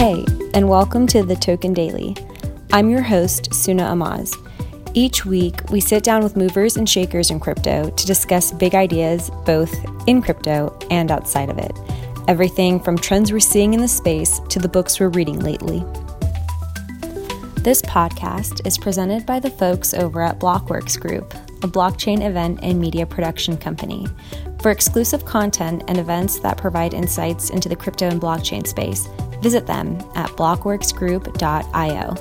Hey, and welcome to the Token Daily. I'm your host, Suna Amaz. Each week, we sit down with movers and shakers in crypto to discuss big ideas both in crypto and outside of it. Everything from trends we're seeing in the space to the books we're reading lately. This podcast is presented by the folks over at Blockworks Group, a blockchain event and media production company. For exclusive content and events that provide insights into the crypto and blockchain space, Visit them at blockworksgroup.io.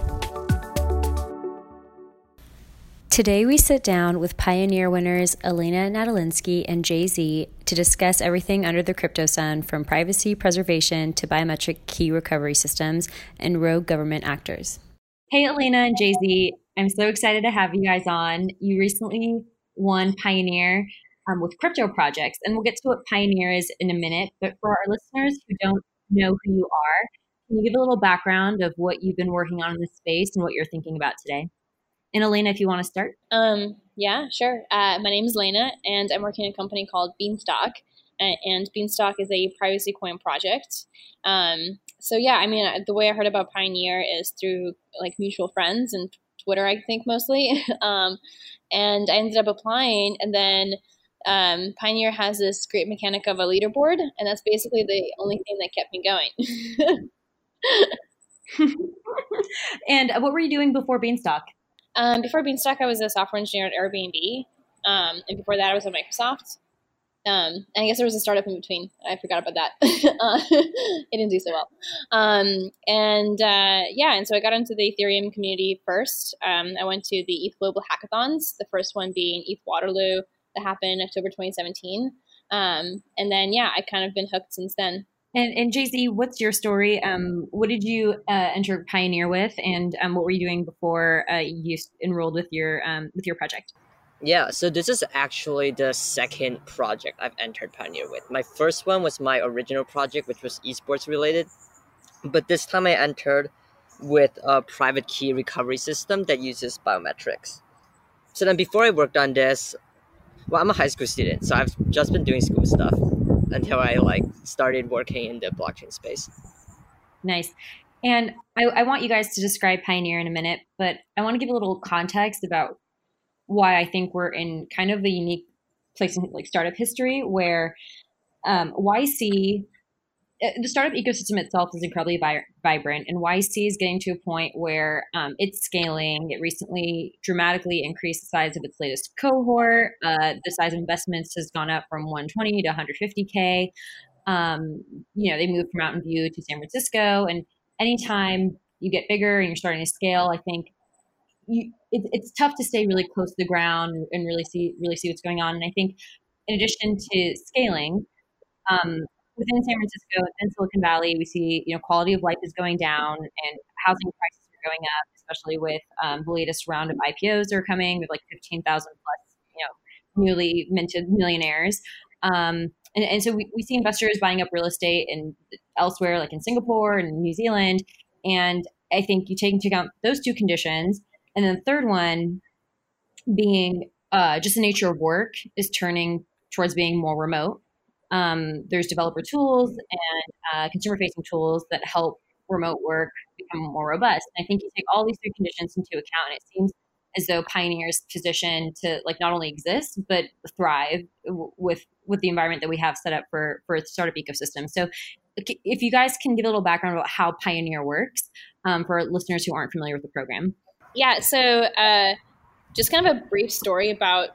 Today, we sit down with Pioneer winners Elena Nadolinski and JZ to discuss everything under the crypto sun from privacy preservation to biometric key recovery systems and rogue government actors. Hey, Elena and JZ, I'm so excited to have you guys on. You recently won Pioneer um, with crypto projects, and we'll get to what Pioneer is in a minute. But for our listeners who don't know who you are. Can you give a little background of what you've been working on in this space and what you're thinking about today? And Elena, if you want to start. Um, yeah, sure. Uh, my name is Elena, and I'm working in a company called Beanstalk. And Beanstalk is a privacy coin project. Um, so yeah, I mean, the way I heard about Pioneer is through like mutual friends and Twitter, I think mostly. um, and I ended up applying, and then um, Pioneer has this great mechanic of a leaderboard, and that's basically the only thing that kept me going. and what were you doing before Beanstalk? Um, before Beanstalk, I was a software engineer at Airbnb, um, and before that, I was at Microsoft. Um, and I guess there was a startup in between. I forgot about that. uh, it didn't do so well. Um, and uh, yeah, and so I got into the Ethereum community first. Um, I went to the ETH Global Hackathons, the first one being ETH Waterloo, that happened in October 2017. Um, and then, yeah, I kind of been hooked since then. And, and JZ, what's your story? Um, what did you uh, enter Pioneer with, and um, what were you doing before uh, you enrolled with your um, with your project? Yeah, so this is actually the second project I've entered Pioneer with. My first one was my original project, which was esports related, but this time I entered with a private key recovery system that uses biometrics. So then, before I worked on this, well, I'm a high school student, so I've just been doing school stuff until I like started working in the blockchain space. Nice. And I, I want you guys to describe Pioneer in a minute, but I want to give a little context about why I think we're in kind of the unique place in like startup history where um, YC the startup ecosystem itself is incredibly vi- vibrant, and YC is getting to a point where um, it's scaling. It recently dramatically increased the size of its latest cohort. Uh, the size of investments has gone up from 120 to 150k. Um, you know, they moved from Mountain View to San Francisco, and anytime you get bigger and you're starting to scale, I think you, it, it's tough to stay really close to the ground and really see really see what's going on. And I think, in addition to scaling, um, within San Francisco and Silicon Valley, we see you know quality of life is going down and housing prices are going up, especially with um, the latest round of IPOs that are coming with like 15,000 plus you know newly minted millionaires. Um, and, and so we, we see investors buying up real estate and elsewhere, like in Singapore and New Zealand. And I think you take into account those two conditions. And then the third one being uh, just the nature of work is turning towards being more remote. Um, there's developer tools and uh, consumer facing tools that help remote work become more robust. And I think you take all these three conditions into account, and it seems as though Pioneer's position to like not only exist but thrive w- with with the environment that we have set up for for startup ecosystem. So, if you guys can give a little background about how Pioneer works um, for listeners who aren't familiar with the program. Yeah. So, uh, just kind of a brief story about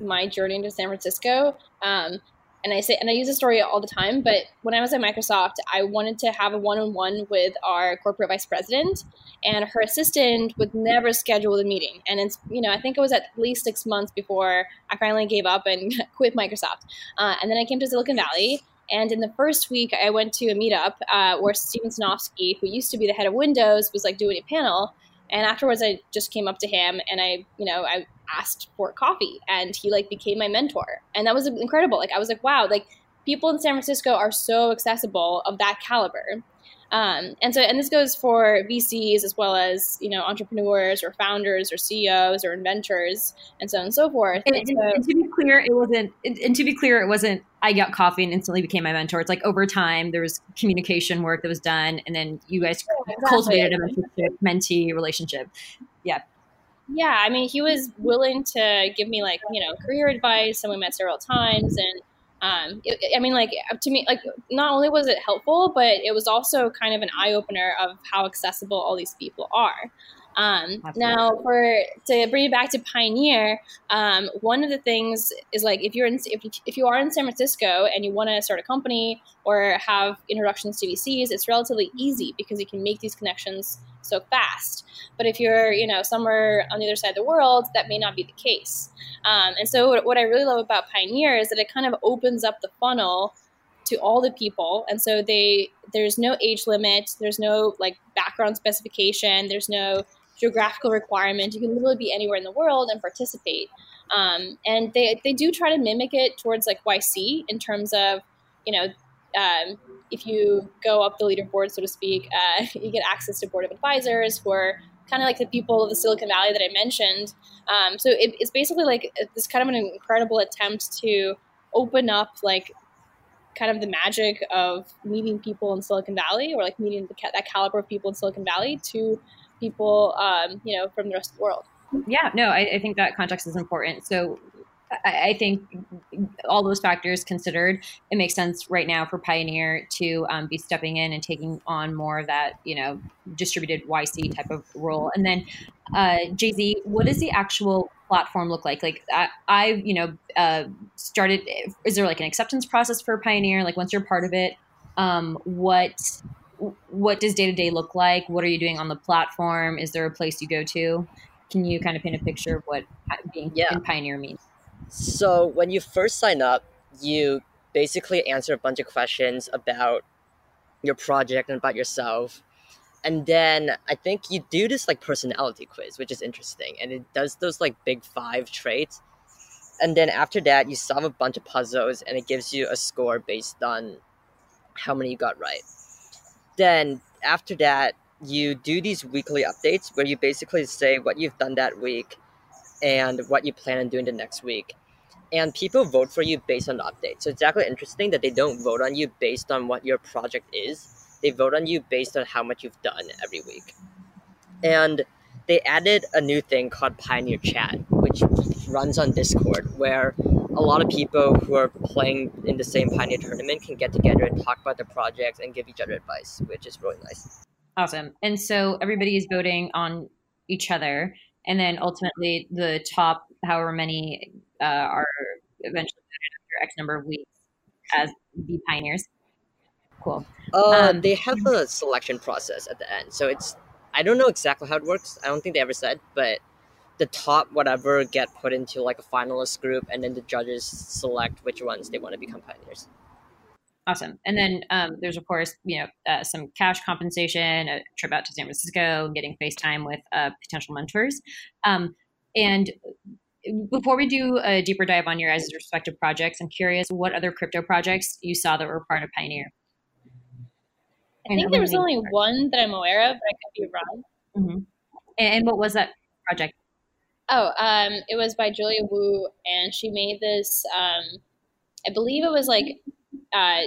my journey into San Francisco. Um, and I say and I use this story all the time, but when I was at Microsoft, I wanted to have a one-on-one with our corporate vice president, and her assistant would never schedule the meeting. And it's you know I think it was at least six months before I finally gave up and quit Microsoft. Uh, and then I came to Silicon Valley, and in the first week, I went to a meetup uh, where Steven Sinofsky, who used to be the head of Windows, was like doing a panel. And afterwards, I just came up to him and I, you know, I asked for coffee and he like became my mentor and that was incredible like i was like wow like people in San Francisco are so accessible of that caliber. Um, and so, and this goes for VCs as well as you know entrepreneurs or founders or CEOs or inventors and so on and so forth. And, and, so, and to be clear, it wasn't. And to be clear, it wasn't. I got coffee and instantly became my mentor. It's like over time there was communication work that was done, and then you guys yeah, exactly. cultivated a mentorship mentee relationship. Yeah. Yeah, I mean, he was willing to give me like you know career advice, and we met several times, and um, it, I mean, like to me, like not only was it helpful, but it was also kind of an eye opener of how accessible all these people are. Um, now, for to bring it back to Pioneer, um, one of the things is like if you're in if, if you are in San Francisco and you want to start a company or have introductions to VCs, it's relatively easy because you can make these connections so fast. But if you're you know somewhere on the other side of the world, that may not be the case. Um, and so, what, I really love about Pioneer is that it kind of opens up the funnel to all the people and so they there's no age limit there's no like background specification there's no geographical requirement. You can literally be anywhere in the world and participate. Um, and they, they do try to mimic it towards like YC in terms of, you know, um, if you go up the leaderboard, so to speak, uh, you get access to board of advisors who are kind of like the people of the Silicon Valley that I mentioned. Um, so it, it's basically like this kind of an incredible attempt to open up like kind of the magic of meeting people in Silicon Valley or like meeting the, that caliber of people in Silicon Valley to people, um, you know, from the rest of the world. Yeah, no, I, I think that context is important. So I, I, think all those factors considered, it makes sense right now for Pioneer to um, be stepping in and taking on more of that, you know, distributed YC type of role. And then, uh, JZ, what does the actual platform look like? Like, I, I you know, uh, started. Is there like an acceptance process for Pioneer? Like, once you're part of it, um, what what does day to day look like? What are you doing on the platform? Is there a place you go to? Can you kind of paint a picture of what being yeah. in Pioneer means? So when you first sign up, you basically answer a bunch of questions about your project and about yourself. And then I think you do this like personality quiz, which is interesting. And it does those like big five traits. And then after that, you solve a bunch of puzzles and it gives you a score based on how many you got right then after that, you do these weekly updates where you basically say what you've done that week and what you plan on doing the next week. And people vote for you based on the update. So it's actually interesting that they don't vote on you based on what your project is. They vote on you based on how much you've done every week. And they added a new thing called Pioneer Chat, which runs on Discord, where a lot of people who are playing in the same Pioneer tournament can get together and talk about their projects and give each other advice, which is really nice. Awesome. And so everybody is voting on each other, and then ultimately the top, however many, uh, are eventually after X number of weeks as the pioneers. Cool. Uh, um, they have a selection process at the end, so it's I don't know exactly how it works. I don't think they ever said, but the top whatever get put into like a finalist group, and then the judges select which ones they want to become pioneers. Awesome. And then um, there's of course you know uh, some cash compensation, a trip out to San Francisco, getting FaceTime with uh, potential mentors, um, and before we do a deeper dive on your guys' respective projects, I'm curious what other crypto projects you saw that were part of Pioneer. I think there was only one that I'm aware of, but I could be wrong. Mm-hmm. And what was that project? Oh, um, it was by Julia Wu, and she made this. Um, I believe it was like uh,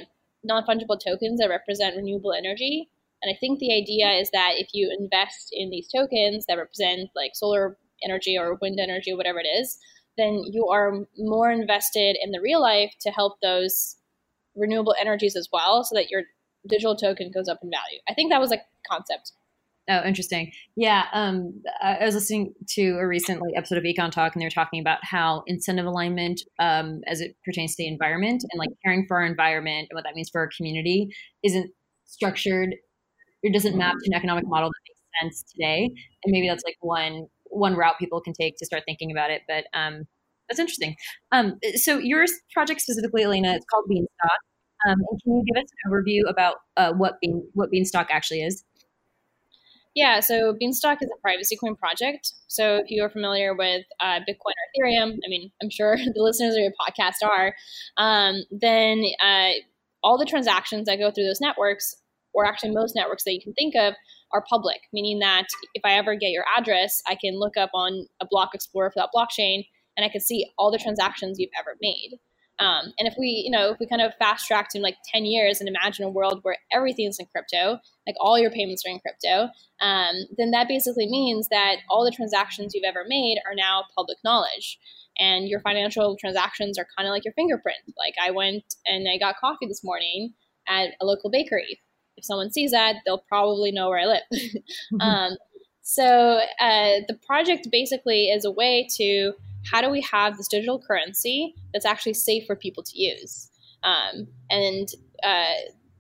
non fungible tokens that represent renewable energy. And I think the idea is that if you invest in these tokens that represent like solar energy or wind energy, whatever it is, then you are more invested in the real life to help those renewable energies as well, so that your digital token goes up in value. I think that was a concept. Oh, interesting. Yeah, um, I was listening to a recent like, episode of Econ Talk, and they were talking about how incentive alignment, um, as it pertains to the environment and like caring for our environment and what that means for our community, isn't structured. It doesn't map to an economic model that makes sense today, and maybe that's like one one route people can take to start thinking about it. But um, that's interesting. Um, so your project specifically, Elena, it's called Beanstalk. Um, and can you give us an overview about uh, what bean what Beanstalk actually is? Yeah, so Beanstalk is a privacy coin project. So if you are familiar with uh, Bitcoin or Ethereum, I mean, I'm sure the listeners of your podcast are, um, then uh, all the transactions that go through those networks, or actually most networks that you can think of, are public, meaning that if I ever get your address, I can look up on a block explorer for that blockchain and I can see all the transactions you've ever made. Um, and if we, you know, if we kind of fast track to like 10 years and imagine a world where everything's in crypto, like all your payments are in crypto, um, then that basically means that all the transactions you've ever made are now public knowledge. And your financial transactions are kind of like your fingerprint. Like I went and I got coffee this morning at a local bakery. If someone sees that, they'll probably know where I live. mm-hmm. um, so uh, the project basically is a way to how do we have this digital currency that's actually safe for people to use? Um, and uh,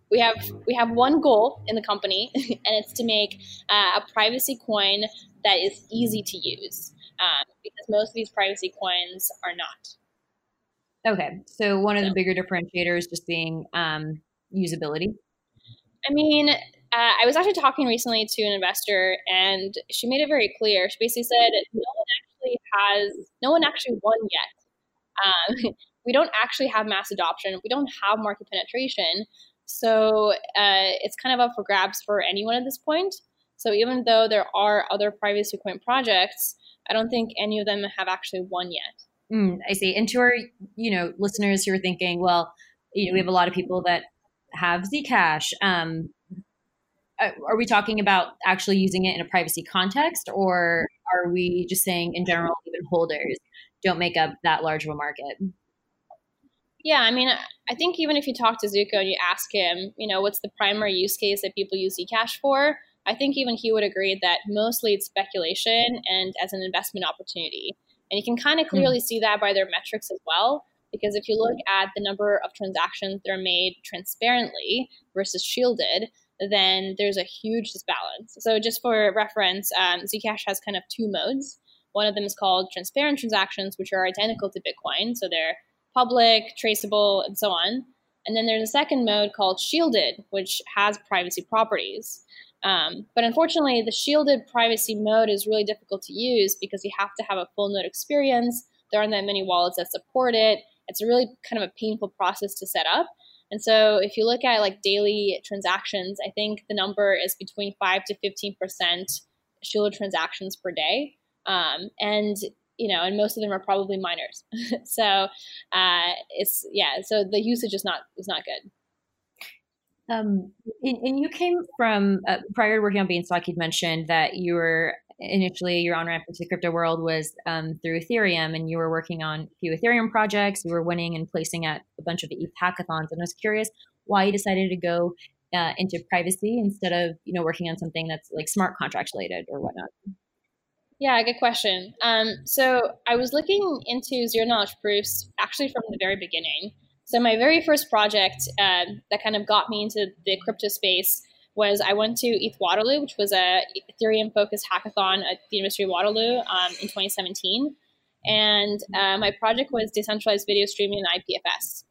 we have we have one goal in the company, and it's to make uh, a privacy coin that is easy to use, um, because most of these privacy coins are not. Okay, so one of the bigger differentiators just being um, usability. I mean, uh, I was actually talking recently to an investor, and she made it very clear. She basically said no one actually has, no one actually won yet. Um, we don't actually have mass adoption. We don't have market penetration. So uh, it's kind of up for grabs for anyone at this point. So even though there are other privacy coin projects, I don't think any of them have actually won yet. Mm, I see. And to our, you know, listeners who are thinking, well, you know, we have a lot of people that have Zcash. Um, uh, are we talking about actually using it in a privacy context, or are we just saying in general, even holders don't make up that large of a market? Yeah, I mean, I think even if you talk to Zooko and you ask him, you know, what's the primary use case that people use Zcash for, I think even he would agree that mostly it's speculation and as an investment opportunity. And you can kind of hmm. clearly mm. see that by their metrics as well. Because if you look at the number of transactions that are made transparently versus shielded, then there's a huge disbalance. So, just for reference, um, Zcash has kind of two modes. One of them is called transparent transactions, which are identical to Bitcoin. So, they're public, traceable, and so on. And then there's a second mode called shielded, which has privacy properties. Um, but unfortunately, the shielded privacy mode is really difficult to use because you have to have a full node experience. There aren't that many wallets that support it. It's a really kind of a painful process to set up. And so if you look at like daily transactions, I think the number is between 5 to 15% shielded transactions per day. Um, and you know, and most of them are probably miners. so uh, it's yeah. So the usage is not is not good. Um, and, and you came from uh, prior to working on Beanstalk. You'd mentioned that you were initially your on ramp into the crypto world was um, through Ethereum, and you were working on a few Ethereum projects. You were winning and placing at a bunch of ETH hackathons, and I was curious why you decided to go uh, into privacy instead of you know working on something that's like smart contract related or whatnot. Yeah, good question. Um, so I was looking into zero knowledge proofs actually from the very beginning. So my very first project uh, that kind of got me into the crypto space was I went to ETH Waterloo, which was a Ethereum focused hackathon at the University of Waterloo um, in 2017. And uh, my project was decentralized video streaming in IPFS.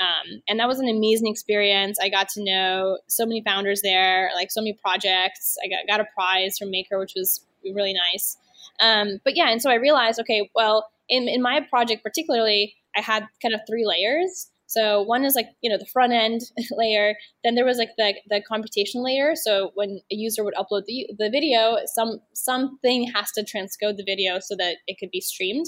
Um, and that was an amazing experience. I got to know so many founders there, like so many projects. I got, got a prize from Maker, which was really nice. Um, but yeah, and so I realized, okay, well, in, in my project particularly, I had kind of three layers. So one is like you know the front end layer. Then there was like the the computation layer. So when a user would upload the, the video, some something has to transcode the video so that it could be streamed.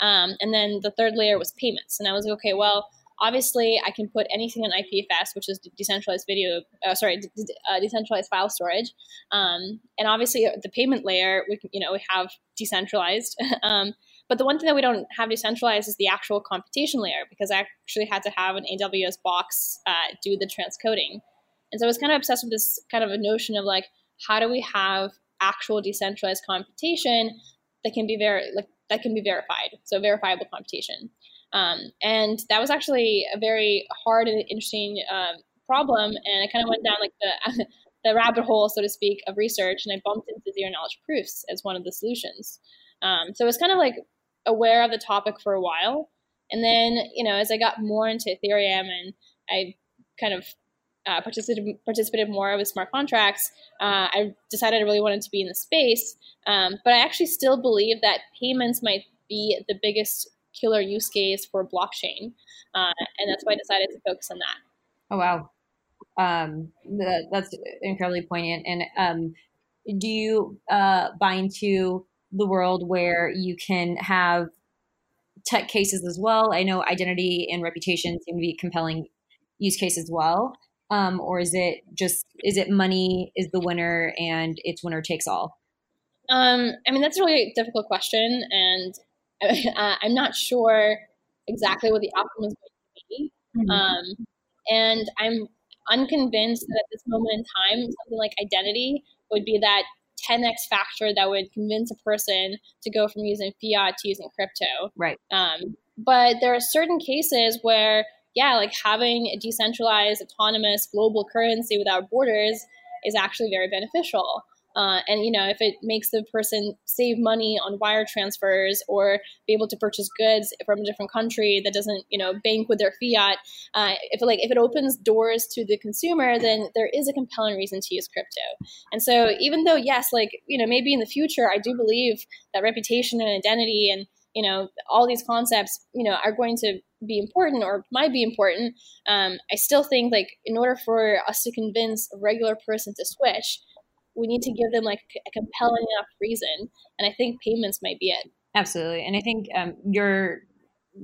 Um, and then the third layer was payments. And I was like, okay, well, obviously I can put anything on IPFS, which is decentralized video, uh, sorry, uh, decentralized file storage. Um, and obviously the payment layer, we can, you know, we have decentralized. um, but the one thing that we don't have decentralized is the actual computation layer because I actually had to have an AWS box uh, do the transcoding. And so I was kind of obsessed with this kind of a notion of like, how do we have actual decentralized computation that can be very like that can be verified, so verifiable computation. Um, and that was actually a very hard and interesting um, problem. And I kind of went down like the, the rabbit hole, so to speak, of research. And I bumped into zero knowledge proofs as one of the solutions. Um, so was kind of like aware of the topic for a while. And then, you know, as I got more into Ethereum and I kind of uh, participated participated more with smart contracts, uh, I decided I really wanted to be in the space. Um, but I actually still believe that payments might be the biggest killer use case for blockchain, uh, and that's why I decided to focus on that. Oh wow, um, that's incredibly poignant. And um, do you uh, buy into the world where you can have tech cases as well? I know identity and reputation seem to be compelling use case as well. Um, or is it just is it money is the winner and it's winner takes all? Um, I mean that's a really difficult question, and uh, I'm not sure exactly what the outcome is going to be. Mm-hmm. Um, and I'm unconvinced that at this moment in time, something like identity would be that 10x factor that would convince a person to go from using fiat to using crypto. Right. Um, but there are certain cases where, yeah, like having a decentralized, autonomous global currency without borders is actually very beneficial. Uh, and you know, if it makes the person save money on wire transfers or be able to purchase goods from a different country that doesn't, you know, bank with their fiat, uh, if like if it opens doors to the consumer, then there is a compelling reason to use crypto. And so, even though yes, like you know, maybe in the future, I do believe that reputation and identity and you know all these concepts, you know, are going to be important or might be important. Um, I still think like in order for us to convince a regular person to switch we need to give them like a compelling enough reason and i think payments might be it. Absolutely and i think um, your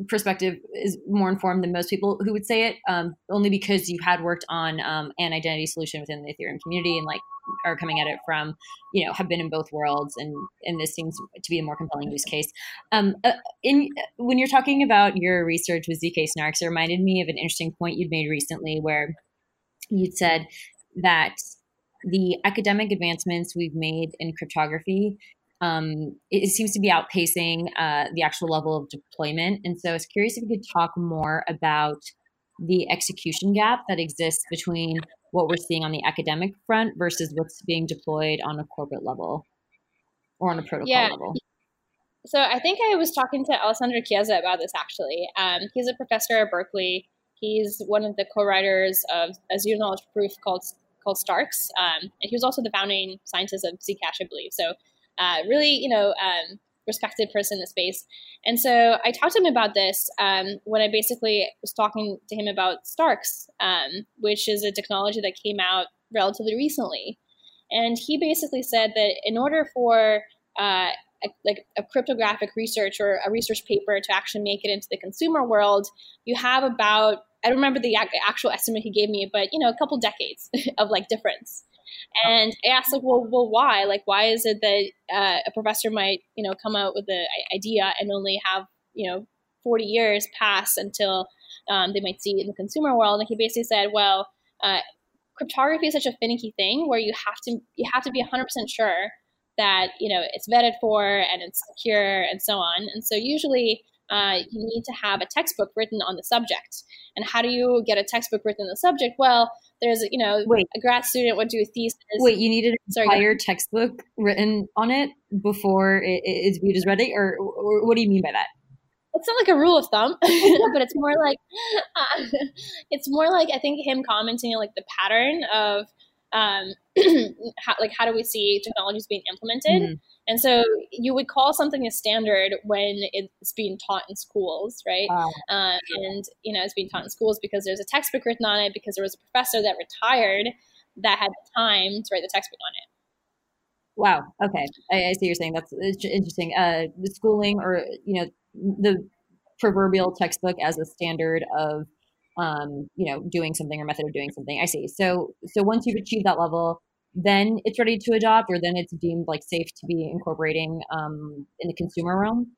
perspective is more informed than most people who would say it um, only because you had worked on um, an identity solution within the ethereum community and like are coming at it from you know have been in both worlds and and this seems to be a more compelling use case. Um, uh, in when you're talking about your research with zk snarks it reminded me of an interesting point you'd made recently where you'd said that the academic advancements we've made in cryptography um, it, it, seems to be outpacing uh, the actual level of deployment. And so I was curious if you could talk more about the execution gap that exists between what we're seeing on the academic front versus what's being deployed on a corporate level or on a protocol yeah. level. So I think I was talking to Alessandro Chiesa about this actually. Um, he's a professor at Berkeley. He's one of the co-writers of a zero knowledge proof called called Starks, um, and he was also the founding scientist of Zcash, I believe. So, uh, really, you know, um, respected person in the space. And so I talked to him about this um, when I basically was talking to him about Starks, um, which is a technology that came out relatively recently. And he basically said that in order for uh, a, like a cryptographic research or a research paper to actually make it into the consumer world, you have about I don't remember the actual estimate he gave me, but you know, a couple decades of like difference. And I asked like, well, well, why? Like, why is it that uh, a professor might, you know, come out with an idea and only have, you know, 40 years pass until um, they might see it in the consumer world? And he basically said, well, uh, cryptography is such a finicky thing where you have to you have to be 100% sure that you know it's vetted for and it's secure and so on. And so usually uh, you need to have a textbook written on the subject. And how do you get a textbook written on the subject? Well, there's you know Wait. a grad student would do a thesis. Wait, you needed an Sorry, entire textbook written on it before it is viewed as ready, or, or, what do you mean by that? It's not like a rule of thumb, but it's more like uh, it's more like I think him commenting on like the pattern of um, how, like how do we see technologies being implemented. Mm-hmm and so you would call something a standard when it's being taught in schools, right? Wow. Uh, and you know, it's being taught in schools because there's a textbook written on it because there was a professor that retired that had the time to write the textbook on it. Wow. Okay, I, I see you're saying that's interesting. Uh, the schooling, or you know, the proverbial textbook as a standard of, um, you know, doing something or method of doing something. I see. So, so once you've achieved that level, then it's ready to adopt or then it's deemed like safe to be incorporating um, in the consumer realm?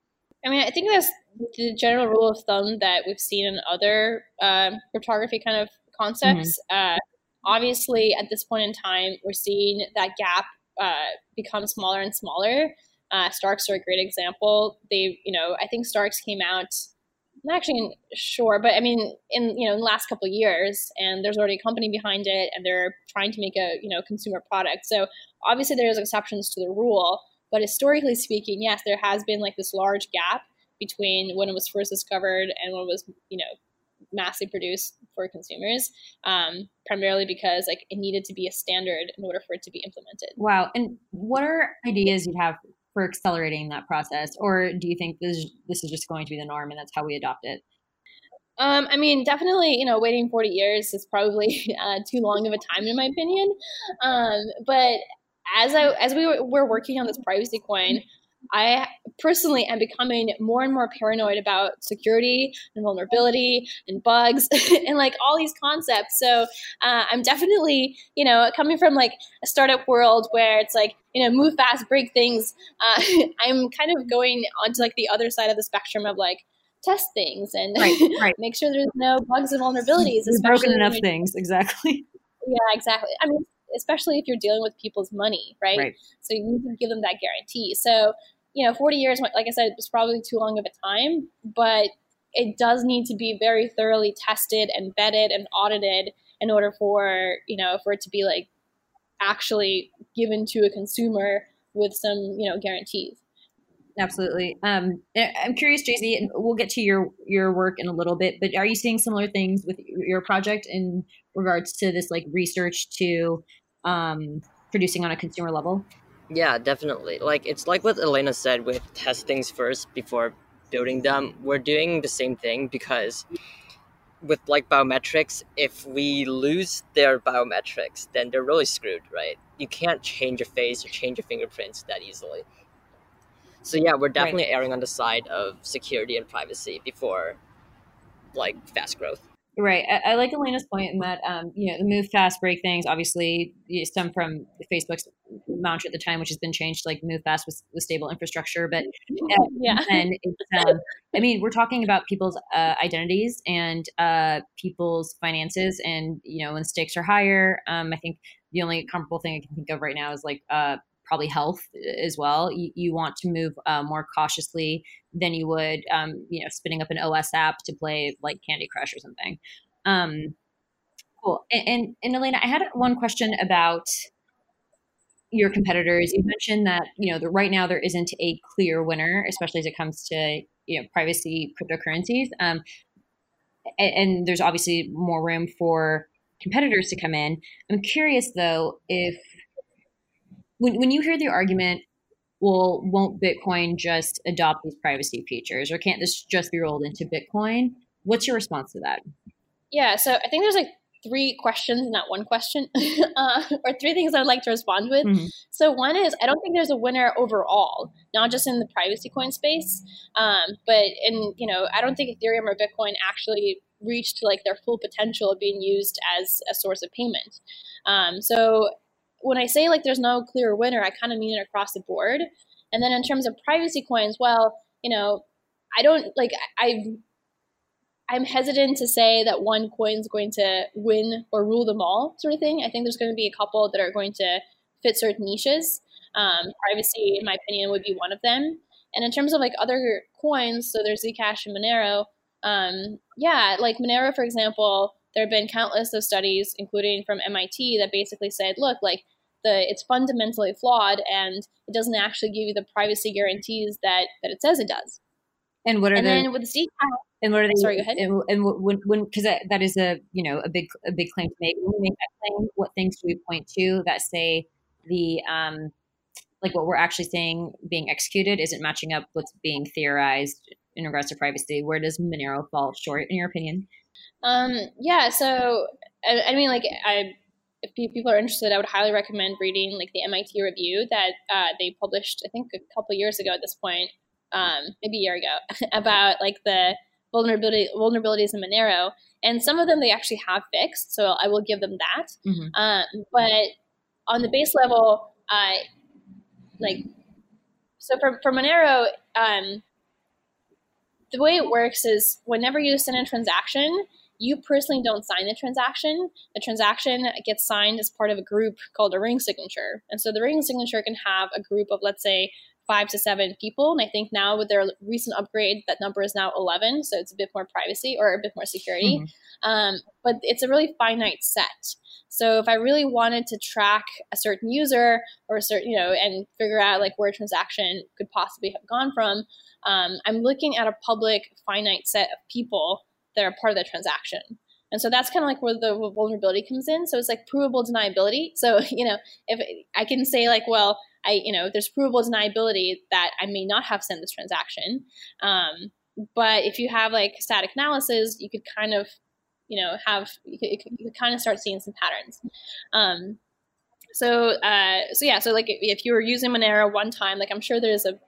I mean, I think that's the general rule of thumb that we've seen in other uh, cryptography kind of concepts. Mm-hmm. Uh, obviously, at this point in time, we're seeing that gap uh, become smaller and smaller. Uh, Starks are a great example. They, you know, I think Starks came out actually sure, but I mean, in you know, in the last couple years, and there's already a company behind it, and they're trying to make a you know consumer product. So obviously, there's exceptions to the rule, but historically speaking, yes, there has been like this large gap between when it was first discovered and when it was you know massively produced for consumers, um, primarily because like it needed to be a standard in order for it to be implemented. Wow! And what are ideas you'd have for accelerating that process, or do you think this this is just going to be the norm and that's how we adopt it? Um, I mean, definitely, you know, waiting 40 years is probably uh, too long of a time, in my opinion. Um, but as I as we were working on this privacy coin, I personally am becoming more and more paranoid about security and vulnerability and bugs and like all these concepts. So uh, I'm definitely, you know, coming from like a startup world where it's like, you know, move fast, break things. Uh, I'm kind of going onto like the other side of the spectrum of like, test things and right, right. make sure there's no bugs and vulnerabilities. Broken enough things, exactly. Yeah, exactly. I mean, especially if you're dealing with people's money, right? right? So you need to give them that guarantee. So, you know, 40 years, like I said, was probably too long of a time, but it does need to be very thoroughly tested and vetted and audited in order for, you know, for it to be like actually given to a consumer with some, you know, guarantees. Absolutely. Um, I'm curious, JZ, and we'll get to your your work in a little bit. But are you seeing similar things with your project in regards to this, like research to um, producing on a consumer level? Yeah, definitely. Like it's like what Elena said with test things first before building them. We're doing the same thing because with like biometrics, if we lose their biometrics, then they're really screwed, right? You can't change your face or change your fingerprints that easily. So yeah, we're definitely right. erring on the side of security and privacy before like fast growth. Right. I, I like Elena's point in that, um, you know, the move fast, break things, obviously stem from Facebook's mantra at the time, which has been changed to like move fast with, with stable infrastructure. But yeah, and it's, um, I mean, we're talking about people's uh, identities and uh, people's finances. And, you know, when stakes are higher, um, I think the only comparable thing I can think of right now is like uh, probably health as well. You, you want to move uh, more cautiously than you would, um, you know, spinning up an OS app to play like Candy Crush or something. Um, cool. And, and, and Elena, I had one question about your competitors. You mentioned that you know the, right now there isn't a clear winner, especially as it comes to you know privacy cryptocurrencies. Um, and, and there's obviously more room for competitors to come in. I'm curious though if when, when you hear the argument, well, won't Bitcoin just adopt these privacy features or can't this just be rolled into Bitcoin? What's your response to that? Yeah, so I think there's like three questions, not one question, uh, or three things I would like to respond with. Mm-hmm. So one is I don't think there's a winner overall, not just in the privacy coin space, um, but in you know I don't think Ethereum or Bitcoin actually reached like their full potential of being used as a source of payment. Um, so when I say like there's no clear winner, I kind of mean it across the board. And then in terms of privacy coins, well, you know, I don't like I I'm hesitant to say that one coin is going to win or rule them all, sort of thing. I think there's going to be a couple that are going to fit certain niches. Um, privacy, in my opinion, would be one of them. And in terms of like other coins, so there's Zcash and Monero. Um, yeah, like Monero, for example, there have been countless of studies, including from MIT, that basically said, look, like the it's fundamentally flawed and it doesn't actually give you the privacy guarantees that that it says it does. And what are and the, then with Zcash? And what are they? Sorry, go ahead. And, and when when because that, that is a you know a big a big claim to make. When we make that claim, what things do we point to that say the um like what we're actually saying being executed isn't matching up what's being theorized in regards to privacy? Where does Monero fall short in your opinion? Um, yeah, so I, I mean, like, I if people are interested, I would highly recommend reading like the MIT review that uh, they published, I think, a couple years ago at this point, um, maybe a year ago, about like the vulnerability vulnerabilities in Monero, and some of them they actually have fixed. So I will give them that. Mm-hmm. Um, but on the base level, uh, like, so for for Monero, um, the way it works is whenever you send a transaction, you personally don't sign the transaction. The transaction gets signed as part of a group called a ring signature. And so the ring signature can have a group of, let's say, five to seven people. And I think now with their recent upgrade, that number is now 11. So it's a bit more privacy or a bit more security. Mm-hmm. Um, but it's a really finite set. So if I really wanted to track a certain user or a certain, you know, and figure out like where a transaction could possibly have gone from, um, I'm looking at a public finite set of people that are part of the transaction. And so that's kind of like where the vulnerability comes in. So it's like provable deniability. So, you know, if I can say like, well, I, you know, there's provable deniability that I may not have sent this transaction. Um, but if you have like static analysis, you could kind of, you know, have, you could, kind of start seeing some patterns. Um, so, uh, so yeah, so like if, if you were using Monero one time, like I'm sure there's a,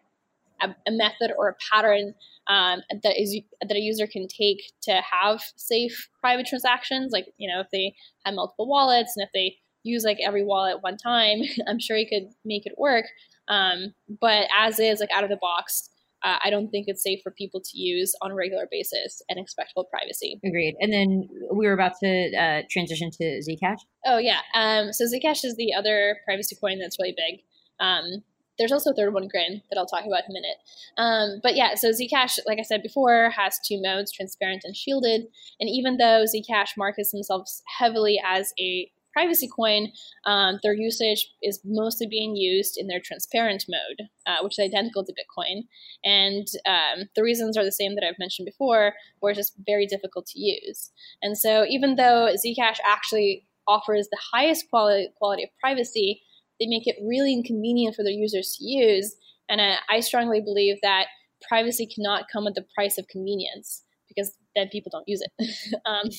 a, a method or a pattern um, that is that a user can take to have safe private transactions. Like you know, if they have multiple wallets and if they use like every wallet one time, I'm sure you could make it work. Um, but as is, like out of the box, uh, I don't think it's safe for people to use on a regular basis and expect full privacy. Agreed. And then we were about to uh, transition to Zcash. Oh yeah. Um, so Zcash is the other privacy coin that's really big. Um, there's also a third one, Grin, that I'll talk about in a minute. Um, but yeah, so Zcash, like I said before, has two modes, transparent and shielded. And even though Zcash markets themselves heavily as a privacy coin, um, their usage is mostly being used in their transparent mode, uh, which is identical to Bitcoin. And um, the reasons are the same that I've mentioned before, where it's just very difficult to use. And so even though Zcash actually offers the highest quality, quality of privacy, they make it really inconvenient for their users to use. And I, I strongly believe that privacy cannot come at the price of convenience because then people don't use it. um,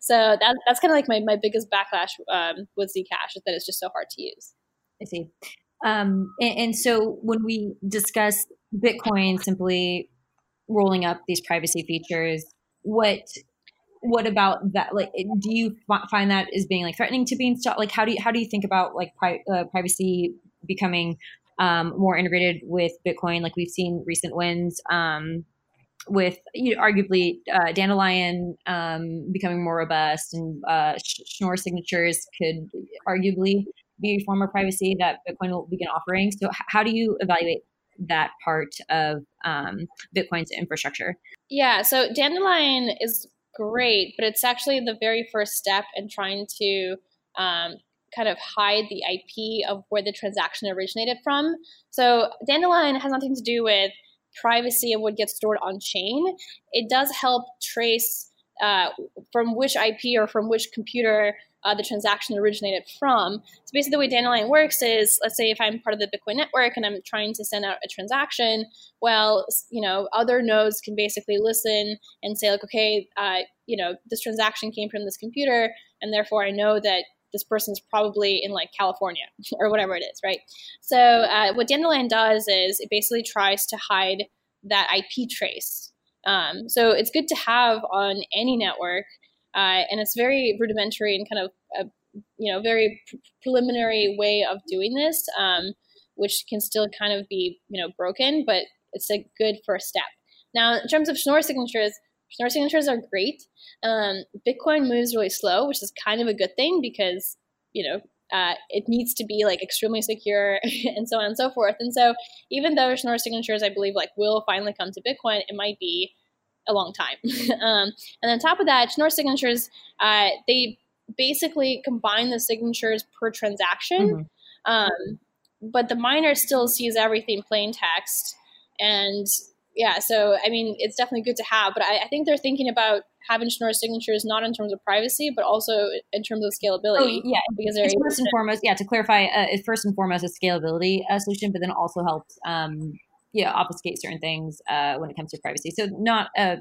so that, that's kind of like my, my biggest backlash um, with Zcash is that it's just so hard to use. I see. Um, and, and, so when we discuss Bitcoin simply rolling up these privacy features, what what about that? Like, do you find that as being like threatening to be installed? Like, how do you how do you think about like pri- uh, privacy becoming um, more integrated with Bitcoin? Like we've seen recent wins. Um, with you know, arguably uh, Dandelion um, becoming more robust and uh, Schnorr signatures could arguably be a form of privacy that Bitcoin will begin offering. So, how do you evaluate that part of um, Bitcoin's infrastructure? Yeah, so Dandelion is great, but it's actually the very first step in trying to um, kind of hide the IP of where the transaction originated from. So Dandelion has nothing to do with privacy of what gets stored on chain. It does help trace uh, from which IP or from which computer uh, the transaction originated from. So basically, the way Dandelion works is, let's say if I'm part of the Bitcoin network and I'm trying to send out a transaction, well, you know, other nodes can basically listen and say like, okay, uh, you know, this transaction came from this computer, and therefore I know that this person's probably in like California or whatever it is, right? So uh, what Dandelion does is it basically tries to hide that IP trace. Um, so it's good to have on any network, uh, and it's very rudimentary and kind of a you know very pr- preliminary way of doing this, um, which can still kind of be you know broken, but it's a good first step. Now, in terms of Schnorr signatures, Schnorr signatures are great. Um, Bitcoin moves really slow, which is kind of a good thing because you know uh, it needs to be like extremely secure and so on and so forth. And so even though Schnorr signatures, I believe, like will finally come to Bitcoin, it might be a long time. um, and on top of that, Schnorr signatures, uh, they basically combine the signatures per transaction. Mm-hmm. Um, but the miner still sees everything plain text. And yeah, so I mean, it's definitely good to have, but I, I think they're thinking about having Schnorr signatures not in terms of privacy, but also in terms of scalability. Oh, yeah, because it's first and foremost, yeah, to clarify, uh, it's first and foremost a scalability uh, solution, but then also helps, um, yeah, obfuscate certain things uh, when it comes to privacy. So not a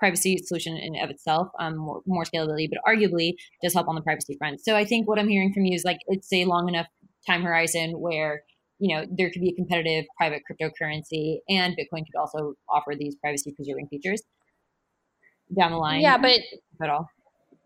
privacy solution in of itself, um, more, more scalability, but arguably does help on the privacy front. So I think what I'm hearing from you is like it's a long enough time horizon where you know there could be a competitive private cryptocurrency and bitcoin could also offer these privacy preserving features. Down the line yeah but at all.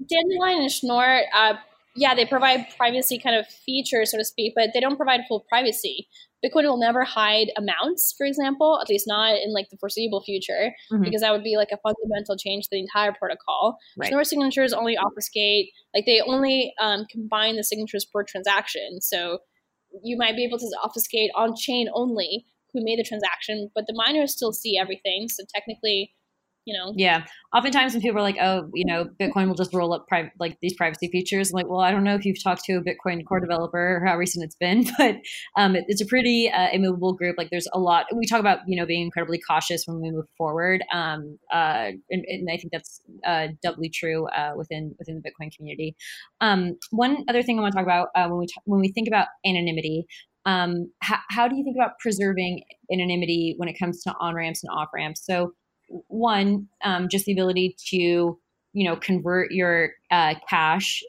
dandelion and schnorr uh, yeah they provide privacy kind of features so to speak but they don't provide full privacy. Bitcoin will never hide amounts for example at least not in like the foreseeable future mm-hmm. because that would be like a fundamental change to the entire protocol. Right. schnorr signatures only obfuscate like they only um, combine the signatures per transaction. So you might be able to obfuscate on chain only who made the transaction, but the miners still see everything. So technically, you know? Yeah. Oftentimes when people are like oh you know bitcoin will just roll up pri- like these privacy features I'm like well i don't know if you've talked to a bitcoin core developer or how recent it's been but um, it, it's a pretty uh, immovable group like there's a lot we talk about you know being incredibly cautious when we move forward um, uh, and, and, i think that's uh, doubly true uh, within within the bitcoin community. Um, one other thing i want to talk about uh, when we t- when we think about anonymity um, how, how do you think about preserving anonymity when it comes to on ramps and off ramps so one, um, just the ability to, you know, convert your uh, cash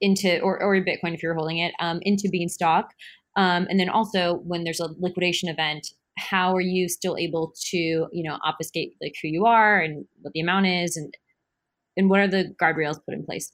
into, or, or Bitcoin if you're holding it, um, into Beanstalk. Um, and then also when there's a liquidation event, how are you still able to, you know, obfuscate like who you are and what the amount is and, and what are the guardrails put in place?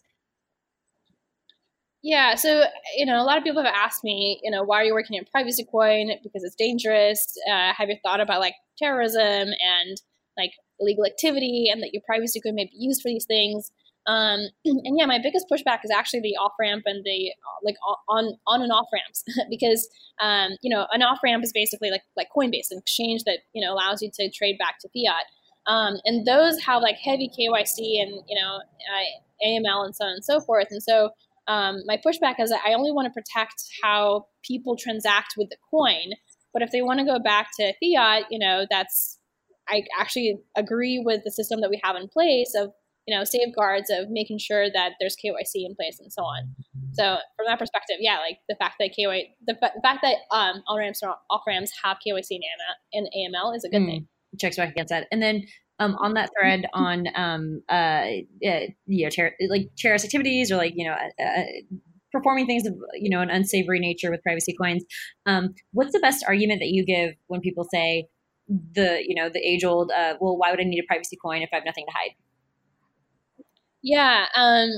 Yeah, so you know, a lot of people have asked me, you know, why are you working in privacy coin? Because it's dangerous. Uh, have you thought about like terrorism and like illegal activity and that your privacy could may be used for these things. Um, and yeah, my biggest pushback is actually the off ramp and the like on on and off ramps because um, you know an off ramp is basically like like Coinbase, an exchange that you know allows you to trade back to fiat. Um, and those have like heavy KYC and you know uh, AML and so on and so forth. And so um, my pushback is I only want to protect how people transact with the coin. But if they want to go back to fiat, you know that's I actually agree with the system that we have in place of you know safeguards of making sure that there's KYC in place and so on. So from that perspective, yeah, like the fact that KYC, the, the fact that um, on ramps or off ramps have KYC and AML is a good mm, thing. Checks back against that, and then um, on that thread on um, uh, uh, you know ter- like terrorist activities or like you know uh, uh, performing things of you know an unsavory nature with privacy coins. Um, what's the best argument that you give when people say the you know the age old uh, well why would i need a privacy coin if i have nothing to hide yeah um,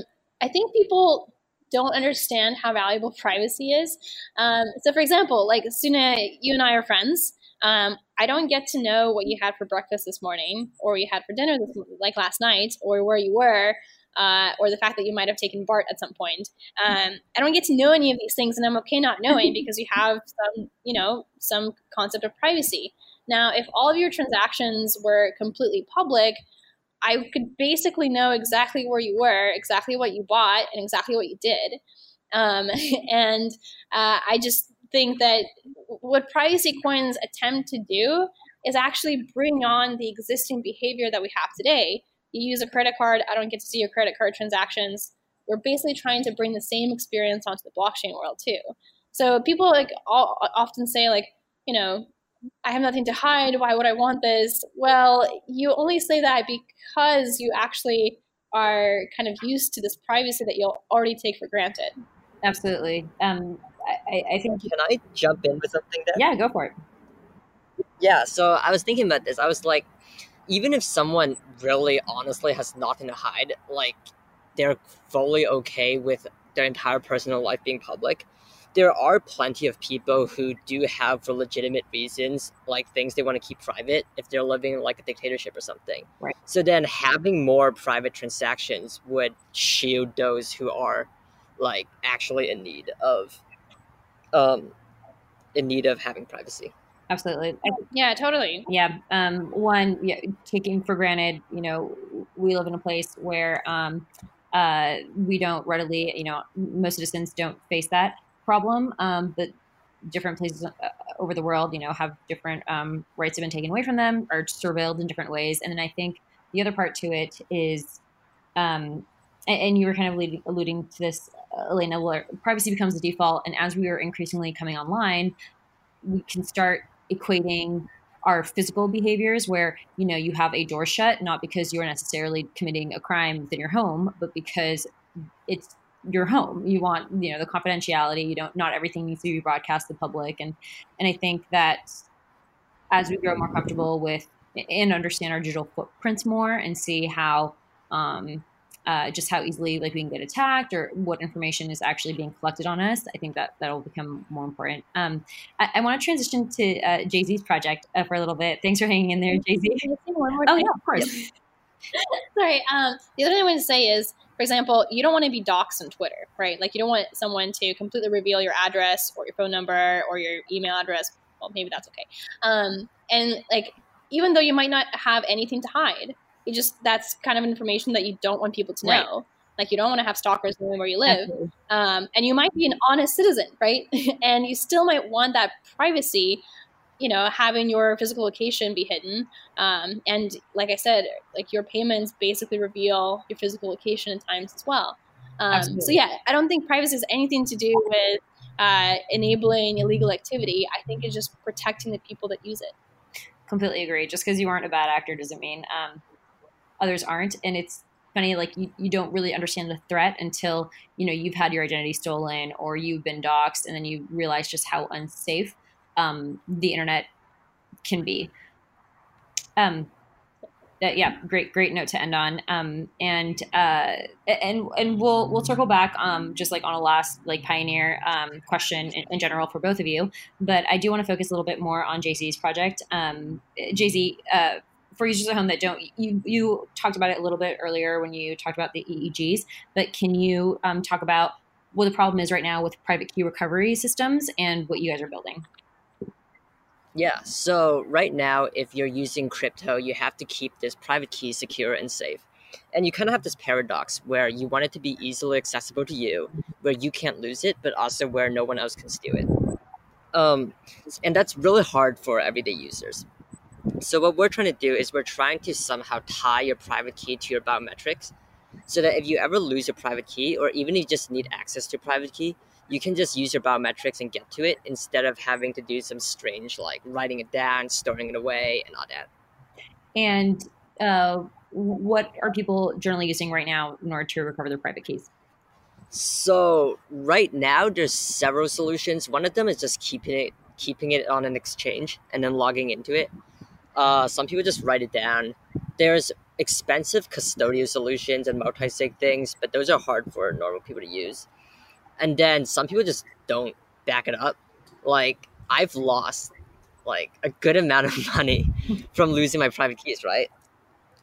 i think people don't understand how valuable privacy is um, so for example like suna you and i are friends um, i don't get to know what you had for breakfast this morning or what you had for dinner this, like last night or where you were uh, or the fact that you might have taken BART at some point. Um, I don't get to know any of these things, and I'm okay not knowing because you have some, you know, some concept of privacy. Now, if all of your transactions were completely public, I could basically know exactly where you were, exactly what you bought, and exactly what you did. Um, and uh, I just think that what privacy coins attempt to do is actually bring on the existing behavior that we have today. You use a credit card, I don't get to see your credit card transactions. We're basically trying to bring the same experience onto the blockchain world too. So people like all, often say like, you know, I have nothing to hide. Why would I want this? Well, you only say that because you actually are kind of used to this privacy that you'll already take for granted. Absolutely. Um, I, I think. Can I jump in with something there? Yeah, go for it. Yeah, so I was thinking about this. I was like, even if someone really honestly has nothing to hide, like they're fully okay with their entire personal life being public, there are plenty of people who do have for legitimate reasons like things they want to keep private if they're living in like a dictatorship or something. Right. So then having more private transactions would shield those who are like actually in need of um in need of having privacy. Absolutely. Yeah totally. Yeah um one yeah, taking for granted you know we live in a place where um uh, we don't readily, you know, most citizens don't face that problem um, that different places uh, over the world, you know, have different um, rights have been taken away from them or surveilled in different ways. And then I think the other part to it is, um, and, and, you were kind of leading, alluding to this, uh, Elena, where privacy becomes the default. And as we are increasingly coming online, we can start equating our physical behaviors where you know you have a door shut not because you're necessarily committing a crime within your home but because it's your home. You want, you know, the confidentiality. You don't. Not everything needs to be broadcast to the public. And and I think that as we grow more comfortable with and understand our digital footprints more and see how um, uh, just how easily like we can get attacked or what information is actually being collected on us. I think that that'll become more important. Um, I, I want to transition to uh, JZ's project uh, for a little bit. Thanks for hanging in there, JZ. Oh yeah, of course. Sorry. Um, the other thing I want to say is for example, you don't want to be doxxed on Twitter, right? Like you don't want someone to completely reveal your address or your phone number or your email address. Well, maybe that's okay. Um, and like, even though you might not have anything to hide, you just that's kind of information that you don't want people to Right. know. Like you don't want to have stalkers knowing where you live. Um, and you might be an honest citizen, right? and you still might want that privacy, you know, having your physical location be hidden. Um, and like I said, like your payments basically reveal your physical location at times as well. Um, so yeah, I don't think privacy has anything to do with uh, enabling illegal activity. I think it's just protecting the people that use it. completely agree. Just because you aren't a bad actor doesn't mean um, others aren't. And it's funny, like you, you don't really understand the threat until you know you've had your identity stolen or you've been doxxed, and then you realize just how unsafe um, the internet can be. Um, uh, yeah, great, great note to end on. Um, and uh, and and we'll we'll circle back um, just like on a last like pioneer um, question in, in general for both of you. But I do want to focus a little bit more on JZ's project. Um, JZ, uh, for users at home that don't, you you talked about it a little bit earlier when you talked about the EEGs. But can you um, talk about what the problem is right now with private key recovery systems and what you guys are building? Yeah, so right now, if you're using crypto, you have to keep this private key secure and safe. And you kind of have this paradox where you want it to be easily accessible to you, where you can't lose it, but also where no one else can steal it. Um, and that's really hard for everyday users. So, what we're trying to do is we're trying to somehow tie your private key to your biometrics so that if you ever lose your private key, or even if you just need access to private key, you can just use your biometrics and get to it instead of having to do some strange like writing it down, storing it away, and all that. And uh, what are people generally using right now in order to recover their private keys? So right now there's several solutions. One of them is just keeping it keeping it on an exchange and then logging into it. Uh, some people just write it down. There's expensive custodial solutions and multi-sig things, but those are hard for normal people to use. And then some people just don't back it up. Like I've lost like a good amount of money from losing my private keys, right?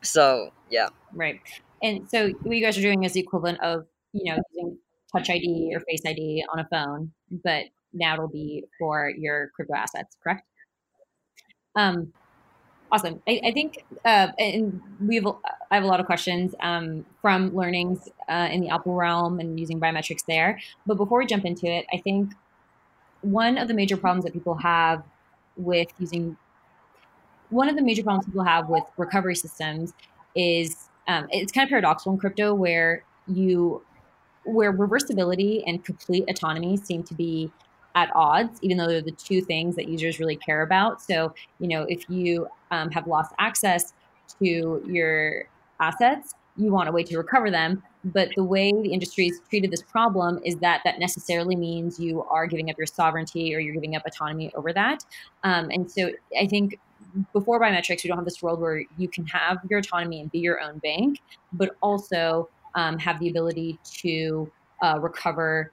So yeah. Right. And so what you guys are doing is the equivalent of, you know, using Touch ID or Face ID on a phone, but now it'll be for your crypto assets, correct? Um, awesome. I, I think, uh, and we've, I have a lot of questions um, from learnings uh, in the Apple realm and using biometrics there. But before we jump into it, I think one of the major problems that people have with using, one of the major problems people have with recovery systems is um, it's kind of paradoxical in crypto where you where reversibility and complete autonomy seem to be at odds even though they're the two things that users really care about so you know if you um, have lost access to your assets you want a way to recover them but the way the industry has treated this problem is that that necessarily means you are giving up your sovereignty or you're giving up autonomy over that um, and so i think before biometrics, we don't have this world where you can have your autonomy and be your own bank, but also um, have the ability to uh, recover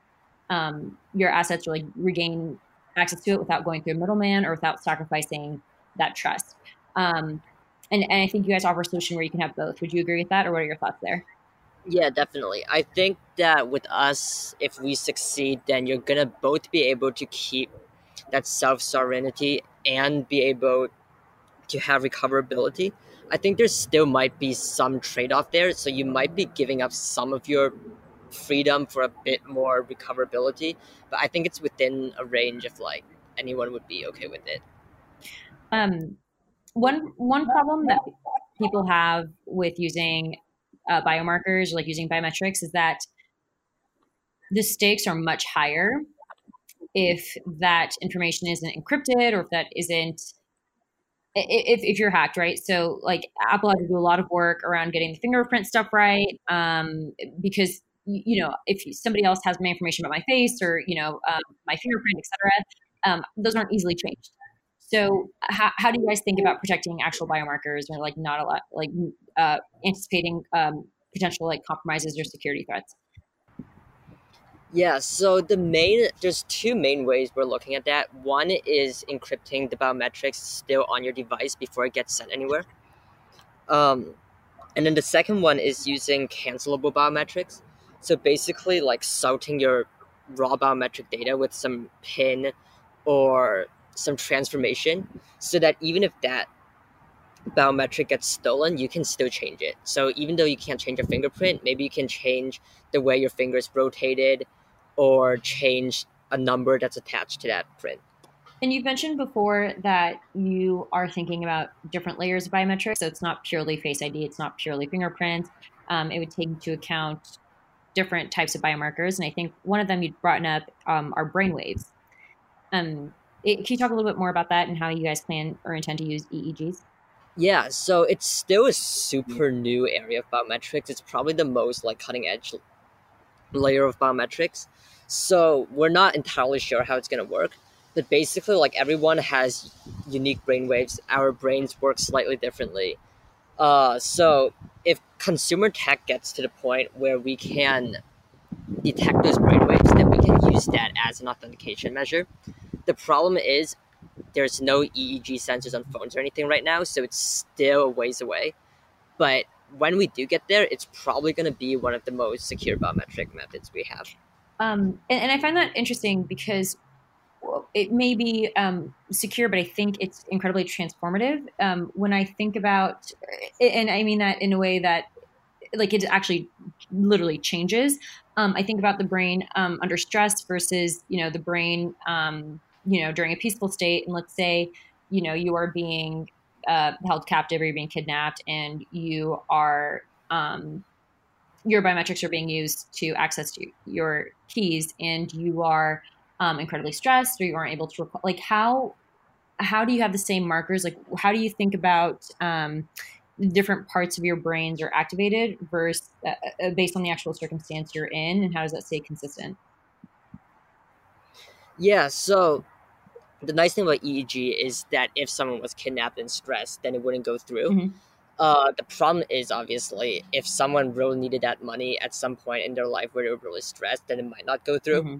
um, your assets or like regain access to it without going through a middleman or without sacrificing that trust. Um, and, and I think you guys offer a solution where you can have both. Would you agree with that, or what are your thoughts there? Yeah, definitely. I think that with us, if we succeed, then you're gonna both be able to keep that self sovereignty and be able to have recoverability. I think there still might be some trade off there, so you might be giving up some of your freedom for a bit more recoverability, but I think it's within a range of like anyone would be okay with it. Um, one one problem that people have with using uh, biomarkers, like using biometrics, is that the stakes are much higher if that information isn't encrypted or if that isn't if, if you're hacked right? So like apple had to do a lot of work around getting the fingerprint stuff right um, because you know if somebody else has my information about my face or you know um, my fingerprint etc um, those aren't easily changed so how, how do you guys think about protecting actual biomarkers or like not a lot like uh, anticipating um, potential like compromises or security threats Yeah, so the main there's two main ways we're looking at that. One is encrypting the biometrics still on your device before it gets sent anywhere. Um, and then the second one is using cancelable biometrics. So basically, like salting your raw biometric data with some pin or some transformation, so that even if that biometric gets stolen, you can still change it. So even though you can't change a fingerprint, maybe you can change the way your finger is rotated or change a number that's attached to that print. And you've mentioned before that you are thinking about different layers of biometrics. So it's not purely Face ID, it's not purely fingerprint. Um, it would take into account different types of biomarkers. And I think one of them you'd brought up um, are brain waves. Um, it, can you talk a little bit more about that and how you guys plan or intend to use EEGs? Yeah, so it's still a super new area of biometrics. It's probably the most like cutting edge layer of biometrics. So we're not entirely sure how it's gonna work. But basically like everyone has unique brain waves. Our brains work slightly differently. Uh, so if consumer tech gets to the point where we can detect those brain waves, then we can use that as an authentication measure. The problem is there's no EEG sensors on phones or anything right now, so it's still a ways away. But when we do get there, it's probably going to be one of the most secure biometric methods we have. Um, and, and, I find that interesting because it may be um, secure, but I think it's incredibly transformative. Um, when I think about, and I mean that in a way that, like, it actually literally changes. Um, I think about the brain um, under stress versus, you know, the brain um, you know, during a peaceful state, and let's say, you know, you are being uh, held captive or you're being kidnapped, and you are um, your biometrics are being used to access to your keys, and you are um, incredibly stressed or you aren't able to rec- like how how do you have the same markers? Like how do you think about um, different parts of your brains are activated versus uh, uh, based on the actual circumstance you're in, and how does that stay consistent? Yeah, so the nice thing about EEG is that if someone was kidnapped and stressed, then it wouldn't go through. Mm-hmm. Uh, the problem is obviously if someone really needed that money at some point in their life where they were really stressed, then it might not go through. Mm-hmm.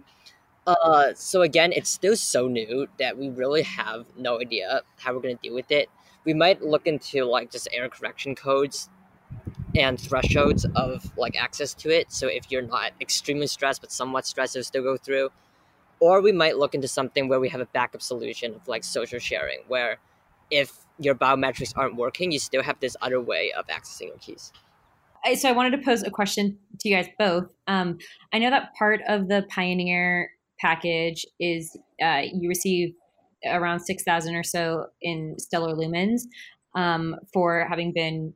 Uh, so again, it's still so new that we really have no idea how we're gonna deal with it. We might look into like just error correction codes and thresholds of like access to it. So if you're not extremely stressed but somewhat stressed, it'll still go through or we might look into something where we have a backup solution of like social sharing where if your biometrics aren't working you still have this other way of accessing your keys. So i wanted to pose a question to you guys both. Um, i know that part of the pioneer package is uh, you receive around 6000 or so in stellar lumens um, for having been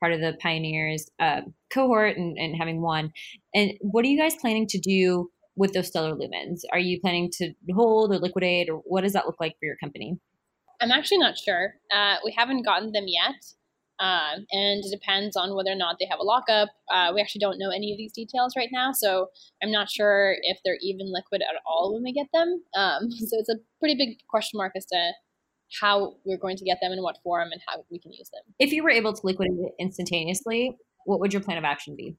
part of the pioneers uh, cohort and, and having won. And what are you guys planning to do with those stellar lumens? Are you planning to hold or liquidate, or what does that look like for your company? I'm actually not sure. Uh, we haven't gotten them yet. Uh, and it depends on whether or not they have a lockup. Uh, we actually don't know any of these details right now, so I'm not sure if they're even liquid at all when we get them. Um, so it's a pretty big question mark as to how we're going to get them in what form and how we can use them. If you were able to liquidate it instantaneously, what would your plan of action be?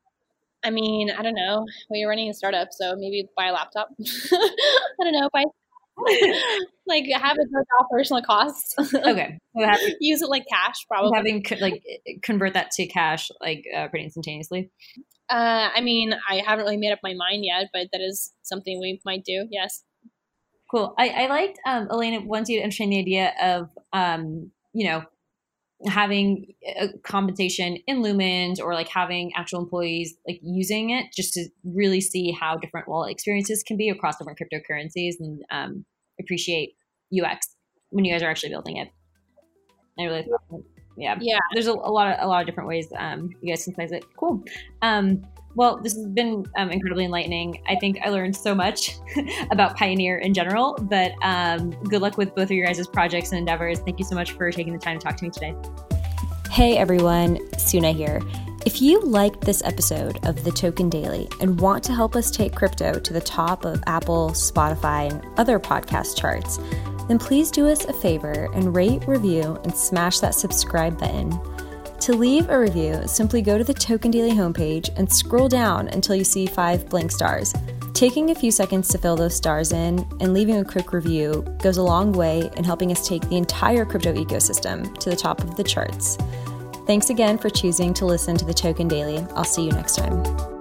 I mean, I don't know. Well, you're running a startup, so maybe buy a laptop. I don't know. Buy like have it go operational costs. okay. So having, Use it like cash, probably. Having like convert that to cash like uh, pretty instantaneously. Uh, I mean, I haven't really made up my mind yet, but that is something we might do. Yes. Cool. I, I liked um, Elena wants you to entertain the idea of um, you know having a compensation in lumens or like having actual employees like using it just to really see how different wallet experiences can be across different cryptocurrencies and um, appreciate ux when you guys are actually building it. I really yeah. yeah. There's a, a, lot of a lot of different ways um, you guys can size it. Cool. Um, well, this has been um, incredibly enlightening. I think I learned so much about Pioneer in general, but um, good luck with both of your guys' projects and endeavors. Thank you so much for taking the time to talk to me today. Hey everyone, Suna here. If you liked this episode of The Token Daily and want to help us take crypto to the top of Apple, Spotify, and other podcast charts, then please do us a favor and rate, review, and smash that subscribe button. To leave a review, simply go to the Token Daily homepage and scroll down until you see five blank stars. Taking a few seconds to fill those stars in and leaving a quick review goes a long way in helping us take the entire crypto ecosystem to the top of the charts. Thanks again for choosing to listen to the Token Daily. I'll see you next time.